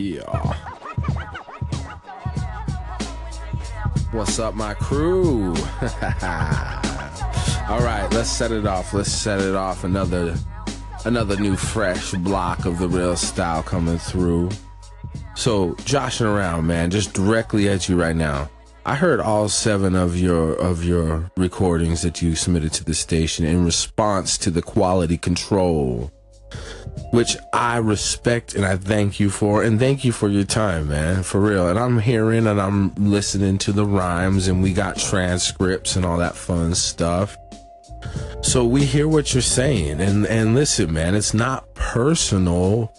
Yeah. What's up, my crew? All right, let's set it off. Let's set it off. Another, another new fresh block of the real style coming through. So, joshing around, man, just directly at you right now. I heard all seven of your of your recordings that you submitted to the station in response to the quality control which I respect and I thank you for. And thank you for your time, man, for real. And I'm hearing and I'm listening to the rhymes, and we got transcripts and all that fun stuff. So we hear what you're saying. And, and listen, man, it's not personal.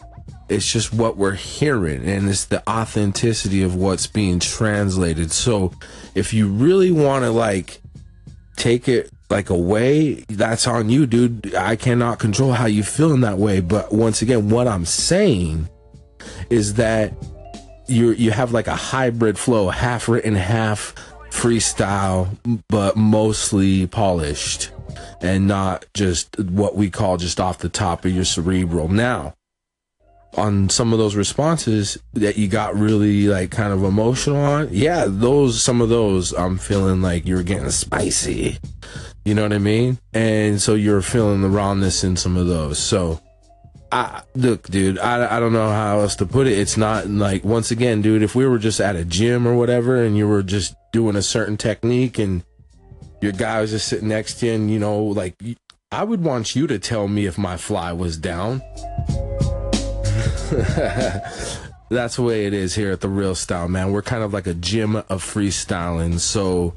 It's just what we're hearing, and it's the authenticity of what's being translated. So, if you really want to like take it like away, that's on you, dude. I cannot control how you feel in that way. But once again, what I'm saying is that you you have like a hybrid flow, half written, half freestyle, but mostly polished and not just what we call just off the top of your cerebral. Now, on some of those responses that you got really like kind of emotional on, yeah, those some of those I'm feeling like you're getting spicy. You know what I mean? And so you're feeling the rawness in some of those. So I look, dude, I, I don't know how else to put it. It's not like once again, dude, if we were just at a gym or whatever and you were just doing a certain technique and your guy was just sitting next to you and you know, like I would want you to tell me if my fly was down. That's the way it is here at the real style, man. We're kind of like a gym of freestyling. So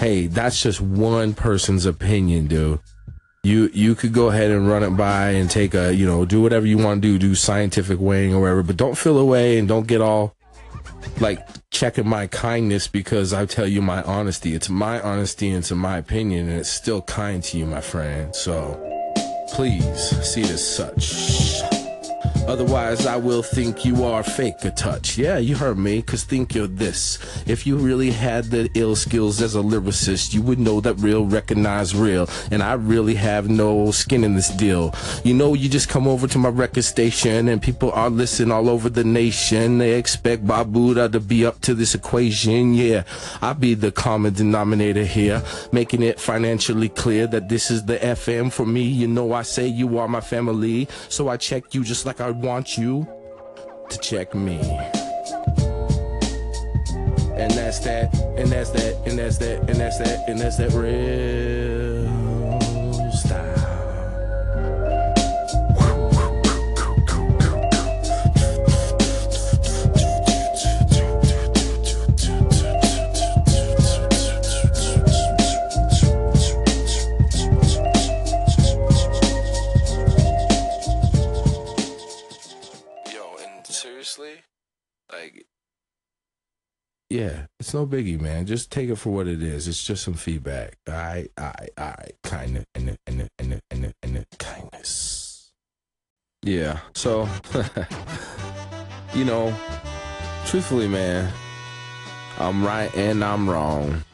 hey, that's just one person's opinion, dude. You you could go ahead and run it by and take a you know do whatever you want to do, do scientific weighing or whatever, but don't feel away and don't get all like checking my kindness because I tell you my honesty. It's my honesty and it's my opinion, and it's still kind to you, my friend. So please see it as such. Otherwise, I will think you are fake a touch. Yeah, you heard me, cause think you're this. If you really had the ill skills as a lyricist, you would know that real recognize real. And I really have no skin in this deal. You know, you just come over to my record station and people are listening all over the nation. They expect Babuda to be up to this equation. Yeah, I'll be the common denominator here, making it financially clear that this is the FM for me. You know, I say you are my family, so I check you just like I want you to check me. And that's that, and that's that, and that's that, and that's that, and that's that real yeah, it's no biggie, man. Just take it for what it is. It's just some feedback. All right, all right. Kindness and and and and and kindness. Yeah. So, you know, truthfully, man, I'm right and I'm wrong.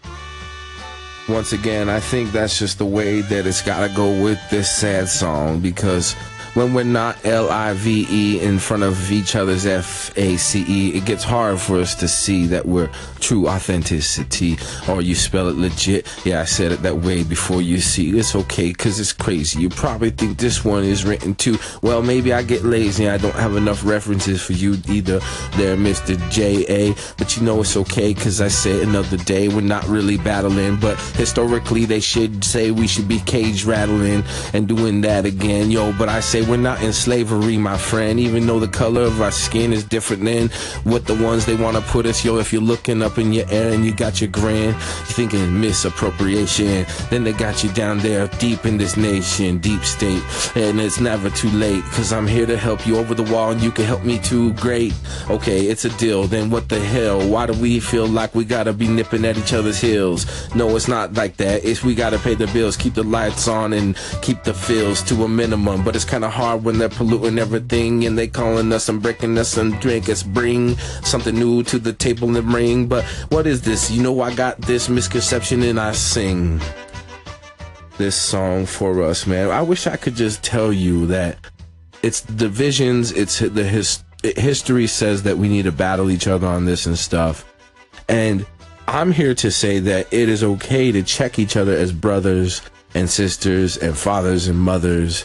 Once again, I think that's just the way that it's got to go with this sad song because when we're not L I V E in front of each other's F A C E, it gets hard for us to see that we're true authenticity or you spell it legit. Yeah, I said it that way before you see. It's okay because it's crazy. You probably think this one is written too. Well, maybe I get lazy. I don't have enough references for you either, there, Mr. J A. But you know it's okay because I said another day we're not really battling. But historically, they should say we should be cage rattling and doing that again. Yo, but I say we're not in slavery, my friend. Even though the color of our skin is different than what the ones they want to put us. Yo, if you're looking up in your air and you got your you're thinking misappropriation. Then they got you down there deep in this nation, deep state. And it's never too late, cause I'm here to help you over the wall and you can help me too. Great. Okay, it's a deal. Then what the hell? Why do we feel like we gotta be nipping at each other's heels? No, it's not like that. It's we gotta pay the bills, keep the lights on and keep the feels to a minimum. But it's kinda hard when they're polluting everything and they calling us and breaking us and drink us. Bring something new to the table and ring. But what is this? You know, I got this misconception and I sing this song for us, man. I wish I could just tell you that it's divisions, it's the his history says that we need to battle each other on this and stuff. And I'm here to say that it is okay to check each other as brothers and sisters and fathers and mothers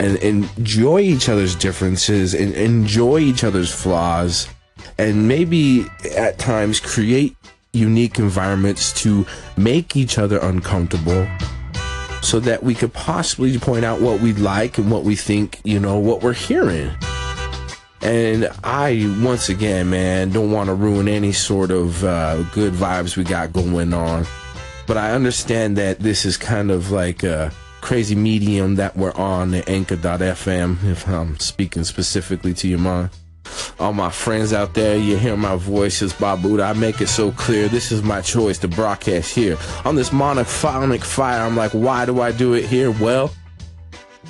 and enjoy each other's differences and enjoy each other's flaws and maybe at times create unique environments to make each other uncomfortable so that we could possibly point out what we like and what we think, you know, what we're hearing. And I, once again, man, don't want to ruin any sort of uh, good vibes we got going on. But I understand that this is kind of like a crazy medium that we're on, the anchor.fm, if I'm speaking specifically to your mind. All my friends out there, you hear my voice, it's Babuda. I make it so clear. This is my choice to broadcast here. On this monophonic fire, I'm like, why do I do it here? Well,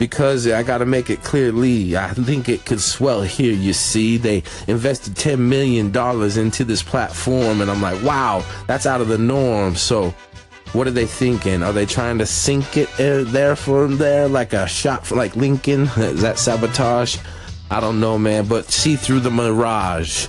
because I got to make it clearly. I think it could swell here. You see, they invested $10 million into this platform, and I'm like, wow, that's out of the norm. So, what are they thinking? Are they trying to sink it uh, there from there like a shot for like Lincoln? Is that sabotage? I don't know, man, but see through the mirage.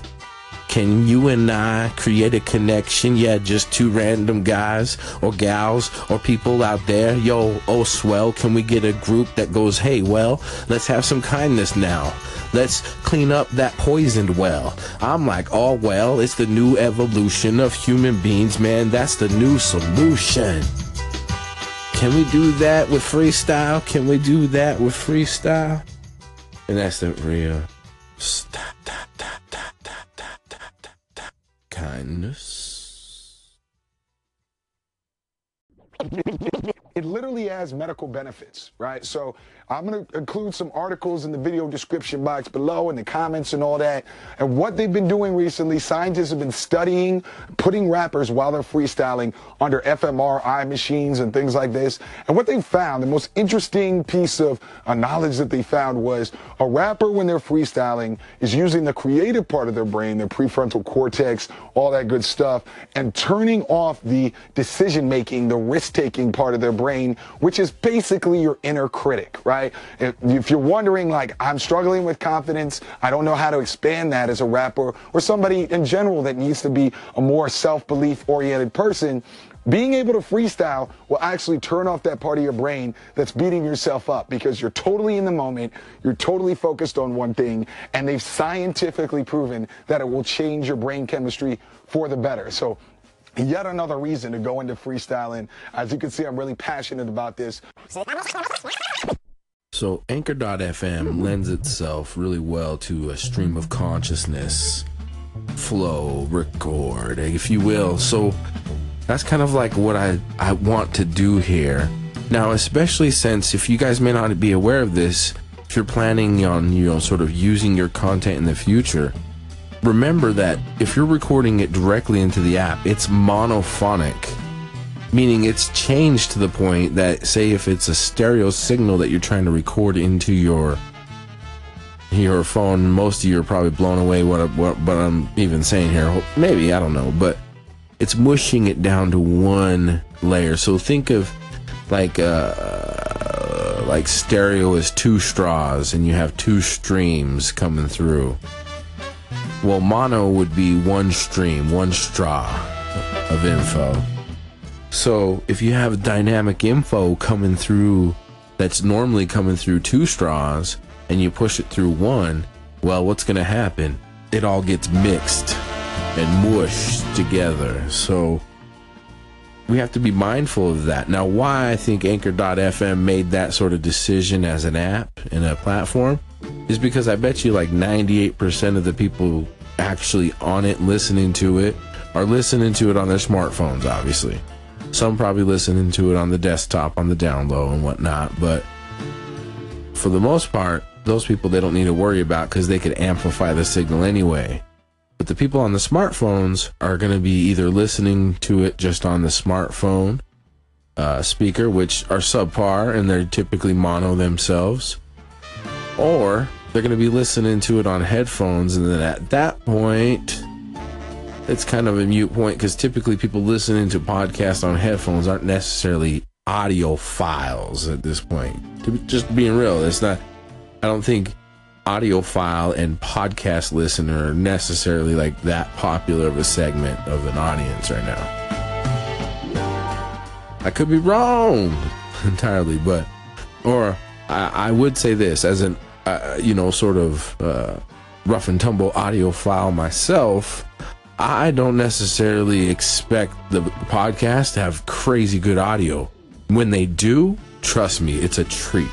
Can you and I create a connection? Yeah, just two random guys or gals or people out there. Yo, oh swell, can we get a group that goes, hey, well, let's have some kindness now. Let's clean up that poisoned well. I'm like, oh, well, it's the new evolution of human beings, man. That's the new solution. Can we do that with freestyle? Can we do that with freestyle? And that's the real. Stop It literally has medical benefits, right? So I'm going to include some articles in the video description box below in the comments and all that. And what they've been doing recently, scientists have been studying, putting rappers while they're freestyling under fMRI machines and things like this. And what they found, the most interesting piece of uh, knowledge that they found was a rapper, when they're freestyling, is using the creative part of their brain, their prefrontal cortex, all that good stuff, and turning off the decision making, the risk taking part of their brain, which is basically your inner critic, right? Right? If you're wondering, like, I'm struggling with confidence, I don't know how to expand that as a rapper or somebody in general that needs to be a more self belief oriented person, being able to freestyle will actually turn off that part of your brain that's beating yourself up because you're totally in the moment, you're totally focused on one thing, and they've scientifically proven that it will change your brain chemistry for the better. So yet another reason to go into freestyling. As you can see, I'm really passionate about this. So Anchor.fm lends itself really well to a stream of consciousness flow record, if you will. So that's kind of like what I, I want to do here. Now, especially since if you guys may not be aware of this, if you're planning on, you know, sort of using your content in the future, remember that if you're recording it directly into the app, it's monophonic meaning it's changed to the point that say if it's a stereo signal that you're trying to record into your your phone most of you are probably blown away what, what, what i'm even saying here. Maybe i don't know but it's mushing it down to one layer. So think of like uh like stereo is two straws and you have two streams coming through. Well mono would be one stream one straw of info so if you have dynamic info coming through that's normally coming through two straws and you push it through one, well, what's going to happen? It all gets mixed and mushed together. So we have to be mindful of that. Now, why I think Anchor.fm made that sort of decision as an app and a platform is because I bet you like 98% of the people actually on it listening to it are listening to it on their smartphones, obviously. Some probably listening to it on the desktop, on the down low, and whatnot. But for the most part, those people they don't need to worry about because they could amplify the signal anyway. But the people on the smartphones are going to be either listening to it just on the smartphone uh, speaker, which are subpar and they're typically mono themselves, or they're going to be listening to it on headphones, and then at that point, it's kind of a mute point because typically people listening to podcasts on headphones aren't necessarily audiophiles at this point. To just being real, it's not. I don't think audiophile and podcast listener necessarily like that popular of a segment of an audience right now. I could be wrong entirely, but or I, I would say this as an uh, you know sort of uh, rough and tumble audiophile myself. I don't necessarily expect the podcast to have crazy good audio. When they do, trust me, it's a treat.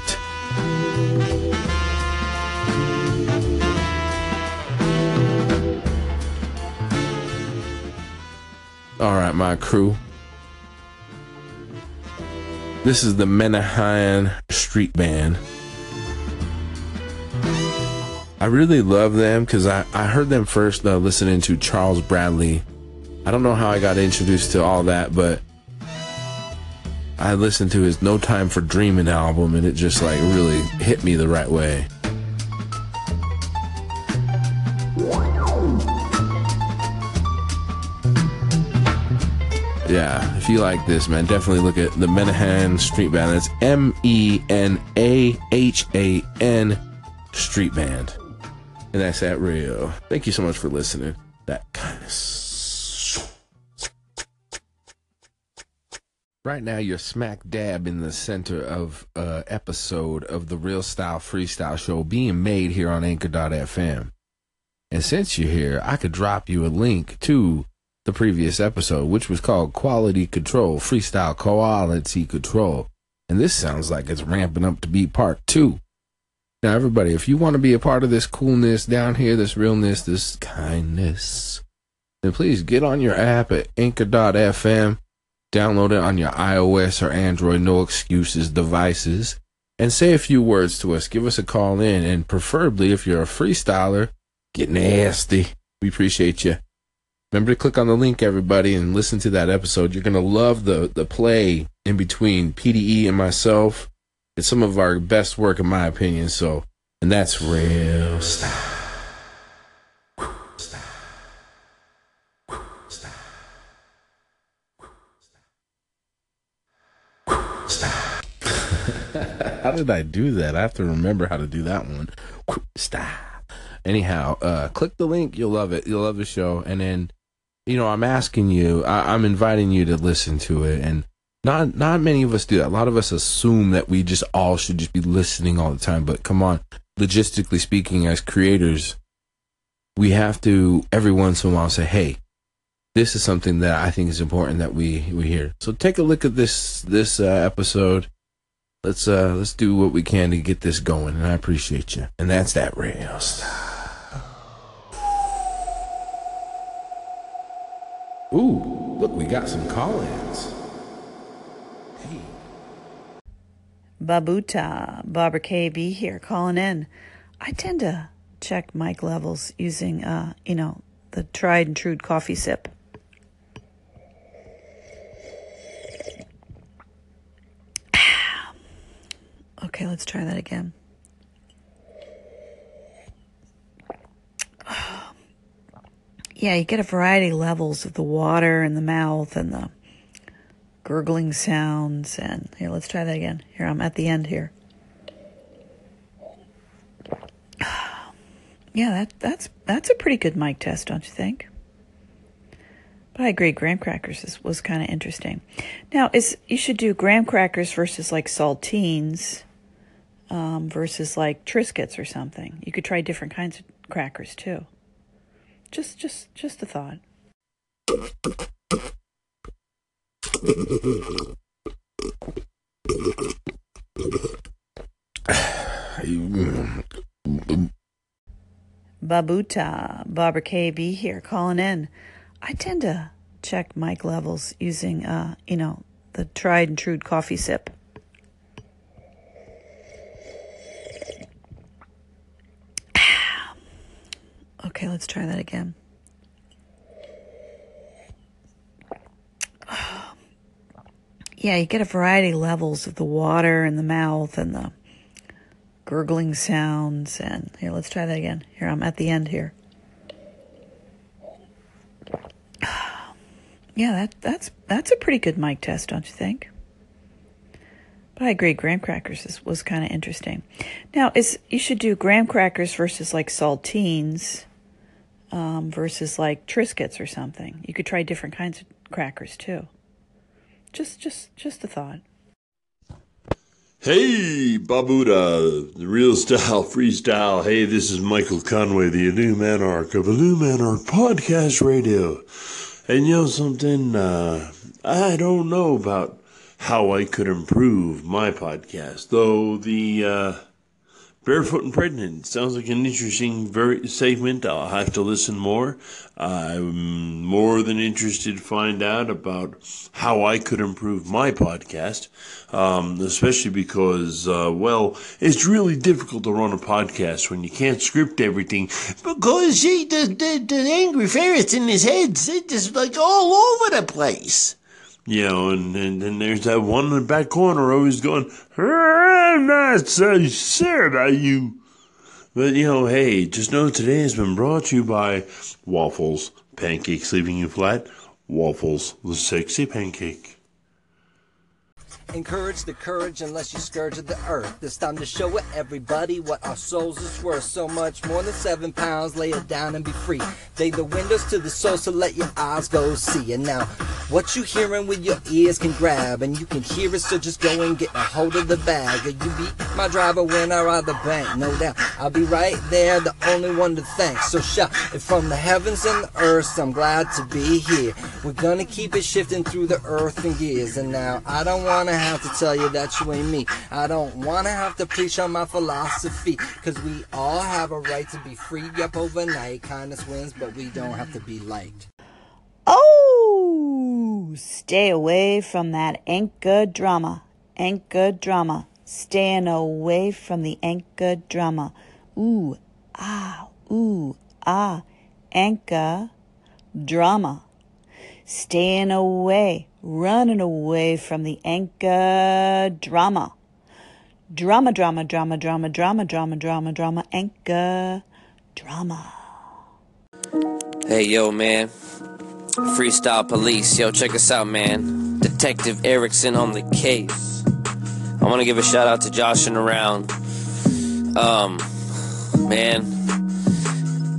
All right, my crew. This is the Menahan Street Band. I really love them because I, I heard them first uh, listening to Charles Bradley. I don't know how I got introduced to all that, but I listened to his No Time for Dreaming album and it just like really hit me the right way. Yeah, if you like this, man, definitely look at the Menahan Street Band. That's M E N A H A N Street Band. And that's that real. Thank you so much for listening. That kind of. Right now, you're smack dab in the center of an episode of the Real Style Freestyle Show being made here on Anchor.fm. And since you're here, I could drop you a link to the previous episode, which was called Quality Control Freestyle Quality Control. And this sounds like it's ramping up to be part two. Now, everybody, if you want to be a part of this coolness down here, this realness, this kindness, then please get on your app at anchor.fm, download it on your iOS or Android, no excuses devices, and say a few words to us. Give us a call in, and preferably, if you're a freestyler, get nasty. We appreciate you. Remember to click on the link, everybody, and listen to that episode. You're going to love the, the play in between PDE and myself. It's some of our best work, in my opinion. So, and that's real style. how did I do that? I have to remember how to do that one. Style. Anyhow, uh, click the link. You'll love it. You'll love the show. And then you know, I'm asking you, I, I'm inviting you to listen to it, and not not many of us do that. A lot of us assume that we just all should just be listening all the time. But come on, logistically speaking, as creators, we have to every once in a while say, "Hey, this is something that I think is important that we we hear." So take a look at this this uh, episode. Let's uh let's do what we can to get this going, and I appreciate you. And that's that stuff. Ooh, look, we got some call-ins. Hey. Babuta, Barbara KB here, calling in. I tend to check mic levels using, uh, you know, the tried and true coffee sip. okay, let's try that again. yeah, you get a variety of levels of the water in the mouth and the gurgling sounds. And here, let's try that again. Here, I'm at the end here. Yeah, that that's that's a pretty good mic test, don't you think? But I agree, graham crackers is, was kind of interesting. Now, is you should do graham crackers versus like saltines um, versus like Triscuits or something. You could try different kinds of crackers too. Just, just, just a thought. Babuta, Barbara KB here, calling in. I tend to check mic levels using, uh, you know, the tried and true coffee sip. Okay, let's try that again. Yeah, you get a variety of levels of the water in the mouth and the gurgling sounds. And here, let's try that again. Here, I'm at the end here. Yeah, that that's that's a pretty good mic test, don't you think? But But I agree, graham crackers is, was kind of interesting. Now, is you should do graham crackers versus like saltines um, versus like Triscuits or something. You could try different kinds of crackers too. Just, just, just a thought. Hey, Babuda, the real style freestyle. Hey, this is Michael Conway, the Illuminarch of Illuminarch Podcast Radio. And you know something? Uh, I don't know about how I could improve my podcast, though the uh, Barefoot and Pregnant sounds like an interesting very segment. I'll have to listen more. I'm more than interested to find out about how I could improve my podcast, um, especially because, uh, well, it's really difficult to run a podcast when you can't script everything because see, the, the, the angry ferrets in his head, they're just like all over the place. You know, and, and, and there's that one in the back corner always going, I'm not so sure about you. But, you know, hey, just know today has been brought to you by Waffles, pancakes leaving you flat. Waffles, the sexy pancake. Encourage the courage unless you scourge of the earth. It's time to show everybody what our souls is worth. So much more than seven pounds. Lay it down and be free. They the windows to the soul, so let your eyes go see. And now, what you hearing with your ears can grab, and you can hear it, so just go and get a hold of the bag. You be my driver when I ride the bank, no doubt. I'll be right there, the only one to thank. So shout it from the heavens and the earth. I'm glad to be here. We're gonna keep it shifting through the earth and gears. And now, I don't wanna have to tell you that you ain't me. I don't wanna have to preach on my philosophy, cause we all have a right to be free. up overnight, kindness wins, but we don't have to be liked. Oh, stay away from that good drama. Good drama. Staying away from the good drama. Ooh, ah, ooh, ah, anchor drama. Staying away, running away from the anchor drama. Drama, drama, drama, drama, drama, drama, drama, drama, anchor drama. Hey, yo, man. Freestyle Police. Yo, check us out, man. Detective Erickson on the case. I want to give a shout out to Josh and Around. Um, man,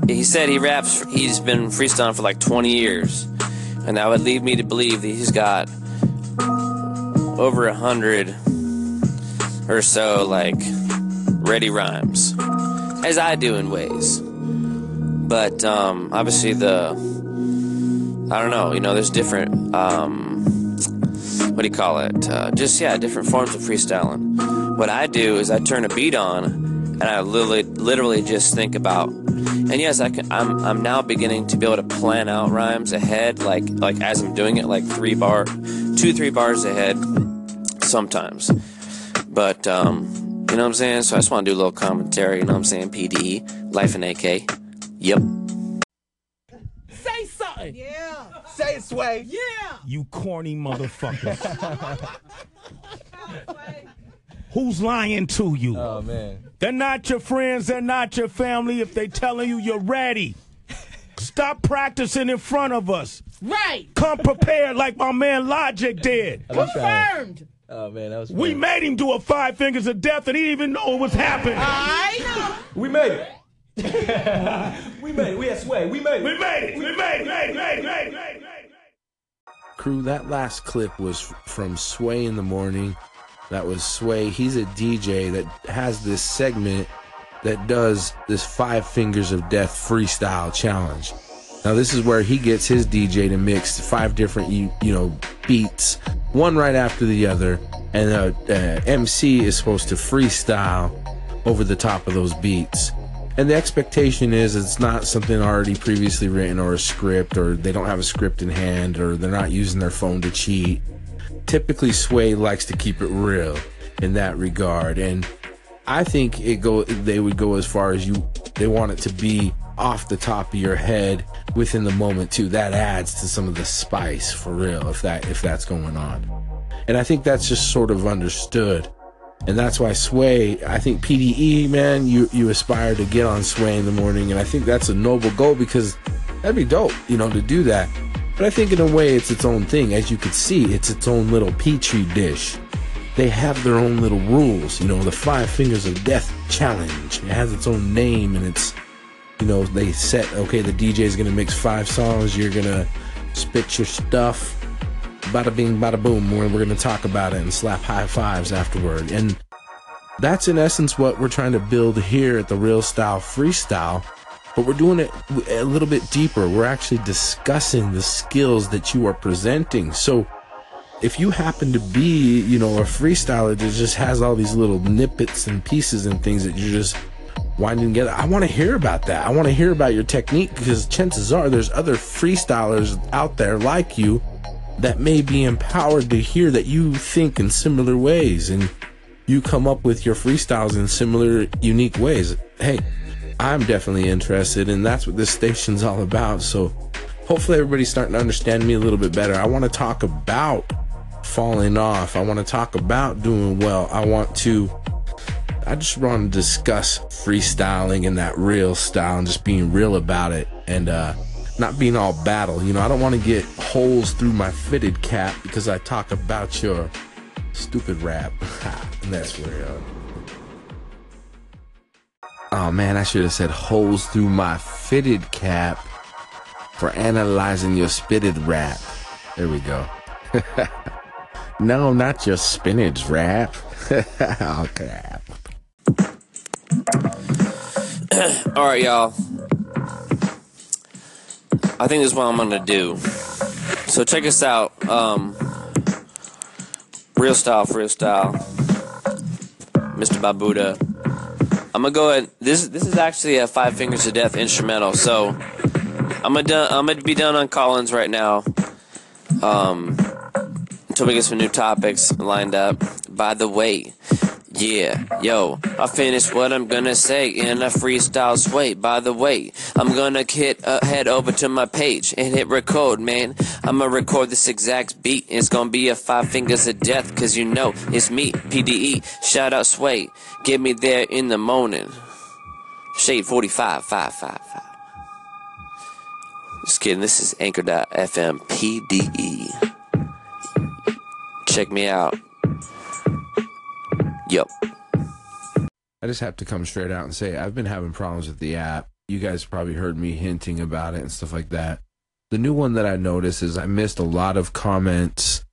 he said he raps, he's been freestyling for like 20 years. And that would lead me to believe that he's got over a hundred or so, like, ready rhymes. As I do in ways. But, um, obviously the, I don't know, you know, there's different, um, what do you call it? Uh, just, yeah, different forms of freestyling. What I do is I turn a beat on and I literally, literally just think about and yes, I can, I'm I'm now beginning to be able to plan out rhymes ahead, like like as I'm doing it, like three bar, two three bars ahead, sometimes. But um, you know what I'm saying. So I just want to do a little commentary. You know what I'm saying. PDE, life in AK. Yep. Say something. Yeah. Say it, Sway. Yeah. You corny motherfuckers. Who's lying to you? Oh man. They're not your friends. They're not your family. If they're telling you you're ready, stop practicing in front of us. Right. Come prepared like my man Logic did. Confirmed. Oh man, that was. We fun. made him do a five fingers of death, and he didn't even know it was happening. I know. We made it. we made it. We had sway. We made it. We made it. We made it. Made it. Made it. Made it. Made it. Crew, that last clip was from Sway in the Morning. That was Sway. He's a DJ that has this segment that does this Five Fingers of Death freestyle challenge. Now, this is where he gets his DJ to mix five different, you, you know, beats, one right after the other, and uh, uh, MC is supposed to freestyle over the top of those beats. And the expectation is it's not something already previously written or a script, or they don't have a script in hand, or they're not using their phone to cheat. Typically, Sway likes to keep it real in that regard, and I think it go they would go as far as you they want it to be off the top of your head within the moment too. That adds to some of the spice for real if that if that's going on. And I think that's just sort of understood. And that's why Sway, I think PDE, man, you you aspire to get on Sway in the morning and I think that's a noble goal because that'd be dope, you know, to do that. But I think in a way it's its own thing. As you could see, it's its own little petri dish they have their own little rules. You know, the Five Fingers of Death challenge. It has its own name, and it's you know they set okay. The DJ is gonna mix five songs. You're gonna spit your stuff. Bada bing, bada boom. We're, we're gonna talk about it and slap high fives afterward. And that's in essence what we're trying to build here at the Real Style Freestyle. But we're doing it a little bit deeper. We're actually discussing the skills that you are presenting. So if you happen to be, you know, a freestyler that just has all these little nippets and pieces and things that you're just winding together, I want to hear about that. I want to hear about your technique because chances are there's other freestylers out there like you that may be empowered to hear that you think in similar ways and you come up with your freestyles in similar, unique ways. Hey, I'm definitely interested, and that's what this station's all about. So hopefully everybody's starting to understand me a little bit better. I want to talk about falling off. I want to talk about doing well. I want to I just want to discuss freestyling and that real style and just being real about it and uh not being all battle. You know, I don't want to get holes through my fitted cap because I talk about your stupid rap. and that's where uh, Oh man, I should have said holes through my fitted cap for analyzing your spitted rap. There we go. No, not your spinach rap. oh, crap. All right, y'all. I think this is what I'm gonna do. So check us out. Um, real style, freestyle. Mr. Babuda. I'm gonna go ahead. This this is actually a Five Fingers of Death instrumental. So I'm gonna I'm gonna be done on Collins right now. Um, until we get some new topics lined up. By the way, yeah, yo, I finished what I'm gonna say in a freestyle sway. By the way, I'm gonna hit uh, head over to my page and hit record, man. I'ma record this exact beat. It's gonna be a five fingers of death, cause you know it's me, PDE. Shout out Sway, get me there in the morning. Shade 45, 5, 5, 5. Just kidding, this is Anchor.fm PDE. Check me out. Yo. I just have to come straight out and say I've been having problems with the app. You guys probably heard me hinting about it and stuff like that. The new one that I noticed is I missed a lot of comments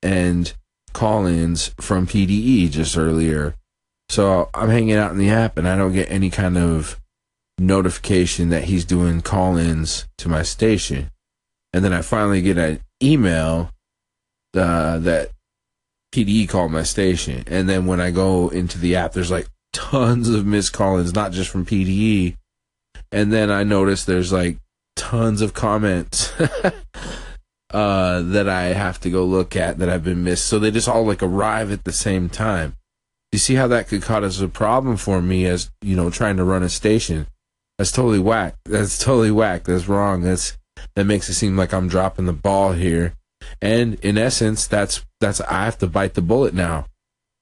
and call-ins from PDE just earlier. So I'm hanging out in the app and I don't get any kind of notification that he's doing call-ins to my station. And then I finally get an email uh, that PDE called my station. And then when I go into the app, there's like tons of missed call-ins, not just from PDE. And then I notice there's like tons of comments uh, that I have to go look at that have been missed. So they just all like arrive at the same time. You see how that could cause a problem for me as you know trying to run a station. That's totally whack. That's totally whack. That's wrong. That's that makes it seem like I'm dropping the ball here. And in essence, that's that's I have to bite the bullet now.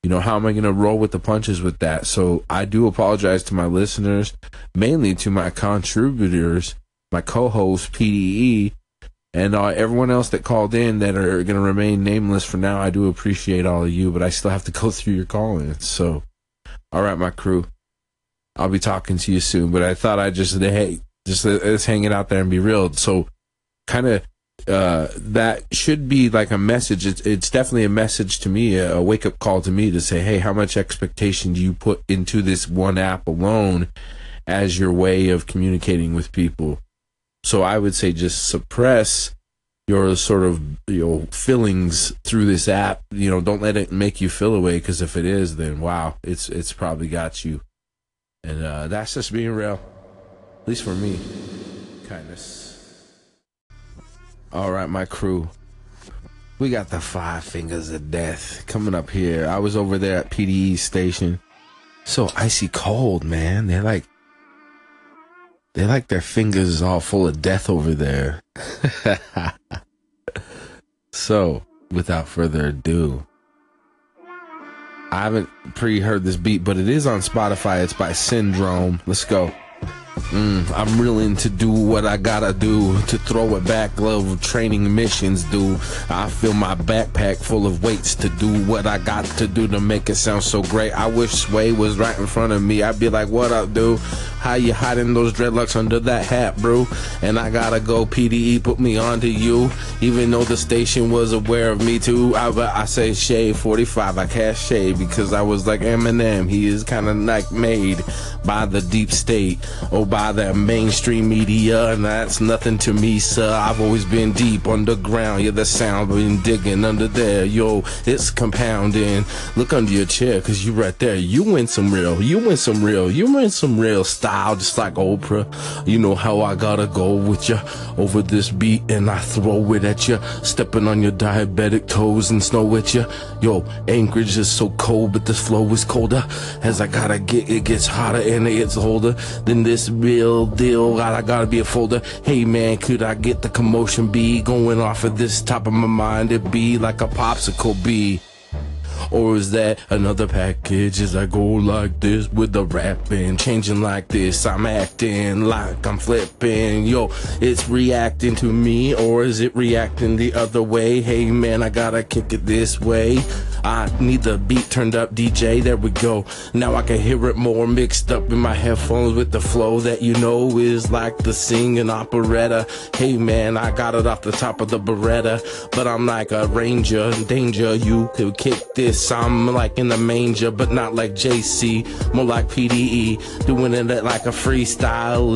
You know, how am I going to roll with the punches with that? So I do apologize to my listeners, mainly to my contributors, my co-host PDE, and uh, everyone else that called in that are going to remain nameless for now. I do appreciate all of you, but I still have to go through your call-ins. So, all right, my crew, I'll be talking to you soon. But I thought I'd just hey, just let's hang it out there and be real. So, kind of uh, that should be like a message. It's, it's definitely a message to me, a, wake up call to me to say, hey, how much expectation do you put into this one app alone as your way of communicating with people? So I would say just suppress your sort of you know feelings through this app. You know, don't let it make you feel away because if it is, then wow, it's it's probably got you. And uh, that's just being real, at least for me. Kindness. All right, my crew. We got the five fingers of death coming up here. I was over there at PDE station. So icy cold, man. They're like they're like their fingers all full of death over there. so, without further ado, I haven't pre heard this beat, but it is on Spotify. It's by Syndrome. Let's go. Mm, I'm willing to do what I gotta do to throw it back. Love training missions do. I fill my backpack full of weights to do what I got to do to make it sound so great. I wish Sway was right in front of me. I'd be like, "What up, dude? How you hiding those dreadlocks under that hat, bro?" And I gotta go. PDE put me onto you, even though the station was aware of me too. I, I say shade 45. I cast shade because I was like Eminem. He is kind of like made by the deep state or by that mainstream media, and that's nothing to me, sir. I've always been deep underground. Yeah, the sound been digging under there. Yo, it's compounding. Look under your chair, cause you right there. You win some real. You win some real. You win some real style, just like Oprah. You know how I gotta go with you over this beat, and I throw it at you, stepping on your diabetic toes and snow with you. Yo, Anchorage is so cold, but this flow is colder. As I gotta get, it gets hotter and it gets older. Then this real deal, God, I gotta be a folder. Hey man, could I get the commotion be going off of this top of my mind? It be like a popsicle bee. Or is that another package as I go like this with the rapping? Changing like this, I'm acting like I'm flipping. Yo, it's reacting to me, or is it reacting the other way? Hey man, I gotta kick it this way. I need the beat turned up, DJ. There we go. Now I can hear it more mixed up in my headphones with the flow that you know is like the singing operetta. Hey man, I got it off the top of the Beretta, but I'm like a ranger. In danger, you could kick this. I'm like in the manger, but not like JC, more like PDE. Doing it like a freestyle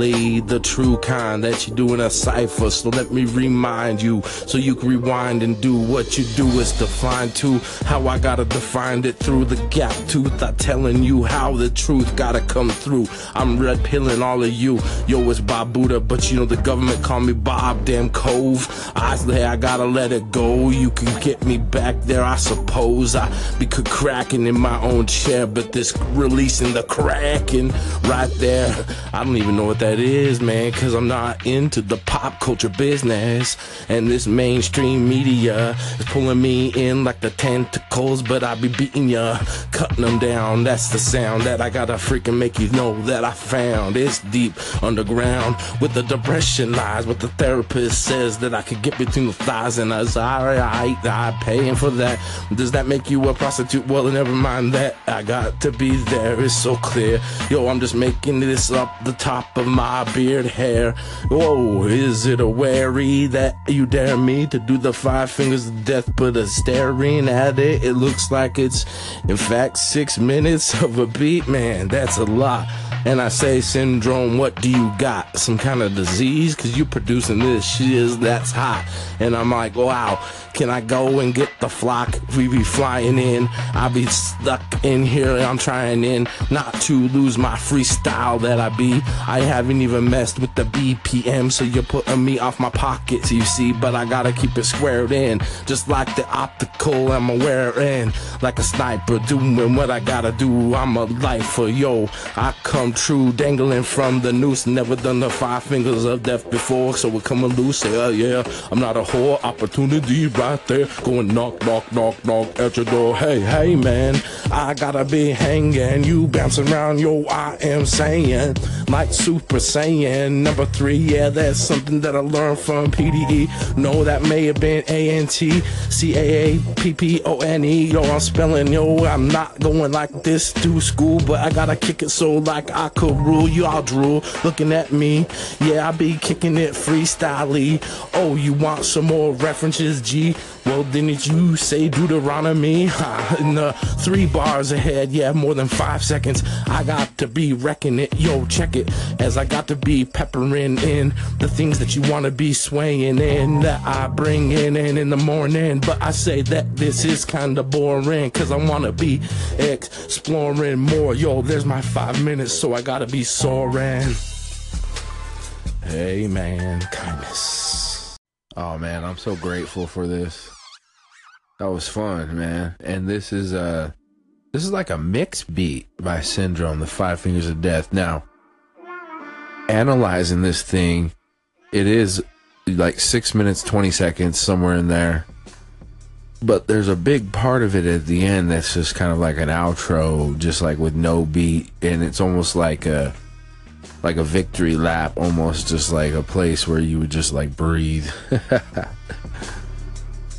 the true kind that you do in a cipher. So let me remind you, so you can rewind and do what you do is defined to how I gotta define it through the gap tooth. I'm telling you how the truth gotta come through. I'm red pilling all of you. Yo, it's Bob Buddha, but you know the government call me Bob Damn Cove. I say I gotta let it go. You can get me back there, I suppose. I be cracking in my own chair, but this releasing the cracking right there. I don't even know what that is, man, cause I'm not into the pop culture business. And this mainstream media is pulling me in like the tentacles, but I be beating ya, cutting them down. That's the sound that I gotta freaking make you know that I found. It's deep underground with the depression lies, but the therapist says that I could get between the thighs, and I say, alright, I paying for that. Does that make you a prostitute? Well, never mind that. I got to be there. It's so clear. Yo, I'm just making this up the top of my beard hair. Whoa, is it a wary that you dare me to do the five fingers of death, but a staring at it? It looks like it's, in fact, six minutes of a beat. Man, that's a lot. And I say, Syndrome, what do you got? Some kind of disease? Cause you producing this shiz that's hot. And I'm like, wow, can I go and get the flock? We be flying in. I be stuck in here. I'm trying in not to lose my freestyle that I be. I haven't even messed with the BPM, so you're putting me off my pockets, you see. But I gotta keep it squared in, just like the optical I'm a wearing, like a sniper doing what I gotta do. I'm a lifer, yo. I come true, dangling from the noose. Never done the five fingers of death before, so we're coming loose. Oh yeah, I'm not a whore. Opportunity right there, going knock, knock, knock, knock at your door. Hey, hey, man, I gotta be hanging. You bouncing around, yo, I am saying, like Super Saiyan number three. Yeah, that's something that I learned from PDE. No, that may have been A N T C A A P P O N E. Yo, I'm spelling, yo, I'm not going like this to school, but I gotta kick it so like I could rule. You all drool, looking at me. Yeah, I be kicking it freestyle. Oh, you want some more references, G? Well, didn't you say Deuteronomy? In the three bars ahead, yeah, more than five seconds. I got to be wrecking it, yo, check it. As I got to be peppering in the things that you want to be swaying in that I bring in and in the morning. But I say that this is kind of boring, cause I want to be exploring more. Yo, there's my five minutes, so I gotta be soaring. Hey, man, kindness. Oh man, I'm so grateful for this. That was fun, man. And this is uh this is like a mix beat by Syndrome, the Five Fingers of Death. Now, analyzing this thing, it is like six minutes, 20 seconds, somewhere in there. But there's a big part of it at the end that's just kind of like an outro, just like with no beat. And it's almost like a like a victory lap, almost just like a place where you would just like breathe.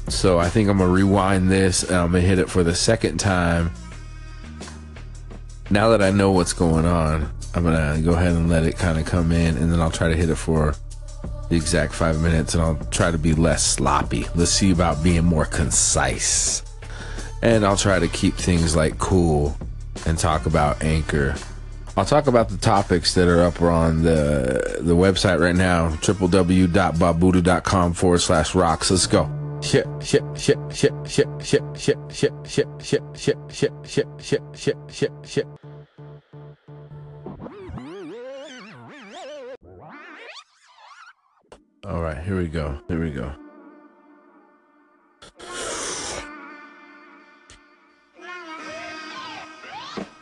so I think I'm gonna rewind this and I'm gonna hit it for the second time. Now that I know what's going on, I'm gonna go ahead and let it kind of come in, and then I'll try to hit it for the exact five minutes, and I'll try to be less sloppy. Let's see about being more concise, and I'll try to keep things like cool and talk about Anchor I'll talk about the topics that are up on the the website right now, www.babuda.com forward slash rocks. Let's go. Shit, shit, shit, shit, shit, shit, shit, shit, shit, shit, shit, shit, shit, shit, shit, shit, shit. All right, here we go. Here we go.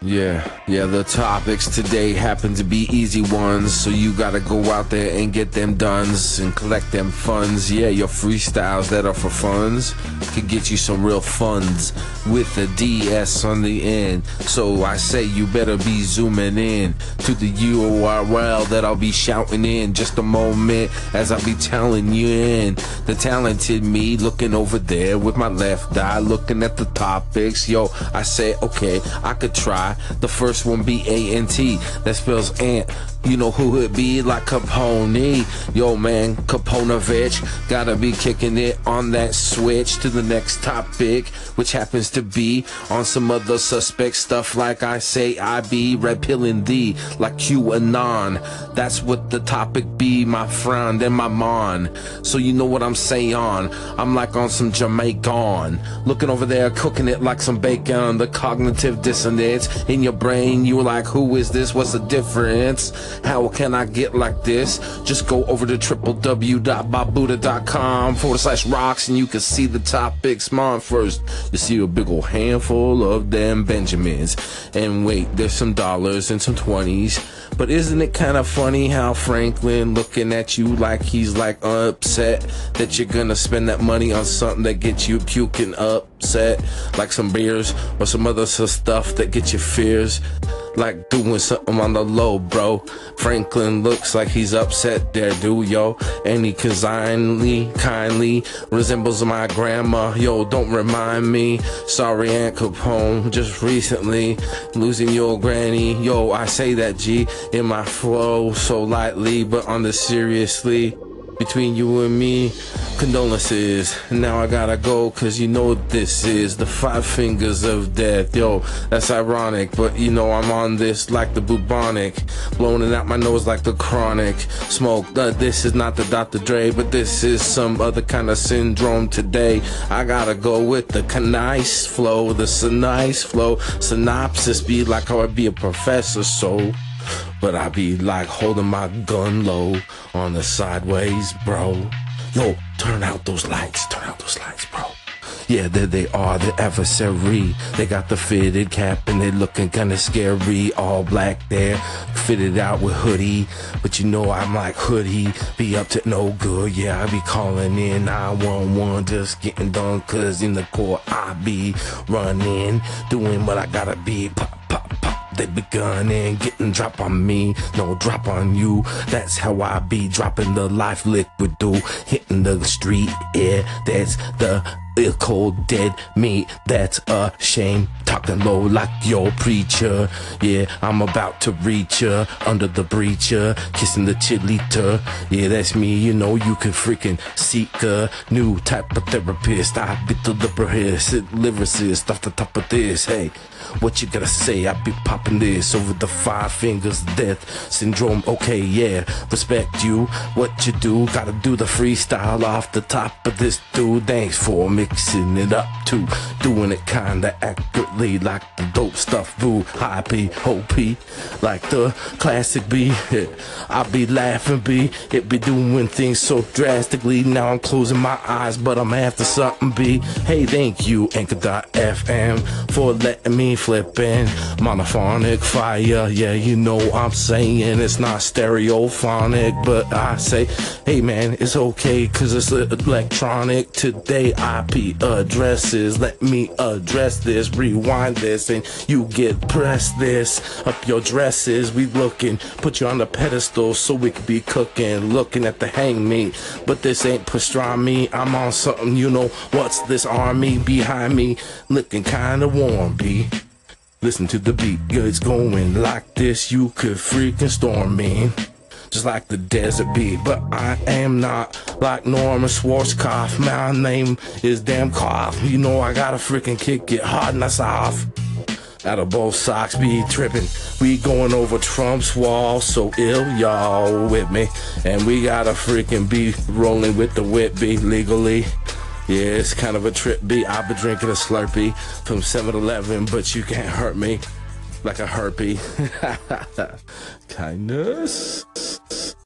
Yeah, yeah, the topics today happen to be easy ones, so you gotta go out there and get them duns and collect them funds. Yeah, your freestyles that are for funds can get you some real funds with a DS on the end. So I say you better be zooming in to the URL that I'll be shouting in just a moment as I'll be telling you in. The talented me looking over there with my left eye looking at the topics. Yo, I say, okay, I could try. The first one be A N T. That spells ant. You know who it be like Capone. Yo, man, Caponovich. Gotta be kicking it on that switch to the next topic, which happens to be on some other suspect stuff. Like I say, I be red pilling thee like QAnon. That's what the topic be, my friend and my mon. So you know what I'm saying. I'm like on some Jamaican. Looking over there, cooking it like some bacon. The cognitive dissonance in your brain. You were like, who is this? What's the difference? How can I get like this? Just go over to www.babuda.com forward slash rocks and you can see the topics. Mom first, you see a big old handful of them Benjamins. And wait, there's some dollars and some twenties. But isn't it kind of funny how Franklin looking at you like he's like upset that you're gonna spend that money on something that gets you puking upset, like some beers or some other stuff that gets you fears, like doing something on the low, bro. Franklin looks like he's upset there, do yo, and he kindly, kindly resembles my grandma. Yo, don't remind me. Sorry, Aunt Capone. Just recently losing your granny. Yo, I say that G in my flow so lightly, but on the seriously between you and me. Condolences. Now I gotta go, cause you know what this is. The five fingers of death. Yo, that's ironic, but you know I'm on this like the bubonic. Blowing it out my nose like the chronic. Smoke, uh, this is not the Dr. Dre, but this is some other kind of syndrome today. I gotta go with the nice flow, the nice flow. Synopsis be like how I be a professor, so. But I be like holding my gun low on the sideways, bro. Yo, turn out those lights, turn out those lights, bro. Yeah, there they are, the adversary. They got the fitted cap and they looking kinda scary. All black there, fitted out with hoodie. But you know I'm like hoodie, be up to no good. Yeah, I be calling in 911, just getting done. Cause in the court I be running, doing what I gotta be. Pop, they begun and getting drop on me, no drop on you. That's how I be dropping the life liquid do, hitting the street. Yeah, that's the a cold dead meat, that's a shame. Talking low like your preacher. Yeah, I'm about to reach her under the breacher, kissing the chilita. Yeah, that's me. You know, you can freaking seek a new type of therapist. I be the lyricist, lyricist off the top of this. Hey, what you gotta say? I be popping this over the five fingers death syndrome. Okay, yeah, respect you. What you do? Gotta do the freestyle off the top of this dude. Thanks for mixing it up too, doing it kinda accurately like the dope stuff. Boo, high P, O P, like the classic B. I be laughing B. It be doing things so drastically. Now I'm closing my eyes, but I'm after something B. Hey, thank you, Anchor.fm, for letting me flipping monophonic fire. Yeah, you know I'm saying it's not stereophonic, but I say, hey man, it's okay, cause it's electronic. Today IP addresses. Let me address this, rewind this, and you get press this up your dresses. We looking, put you on the pedestal so we could be cooking, looking at the hang meat. But this ain't pastrami. I'm on something, you know. What's this army behind me? Looking kinda warm, B. Listen to the beat, it's going like this. You could freaking storm me just like the desert bee. But I am not like Norman Schwarzkopf. My name is Damn Cough. You know I gotta freaking kick it hard and that's off. Out of both socks be tripping. We going over Trump's wall, so ill, y'all with me. And we gotta freaking be rolling with the whip be legally. Yeah, it's kind of a trip B. I've been drinking a Slurpee from 7 Eleven, but you can't hurt me like a herpy. Kindness.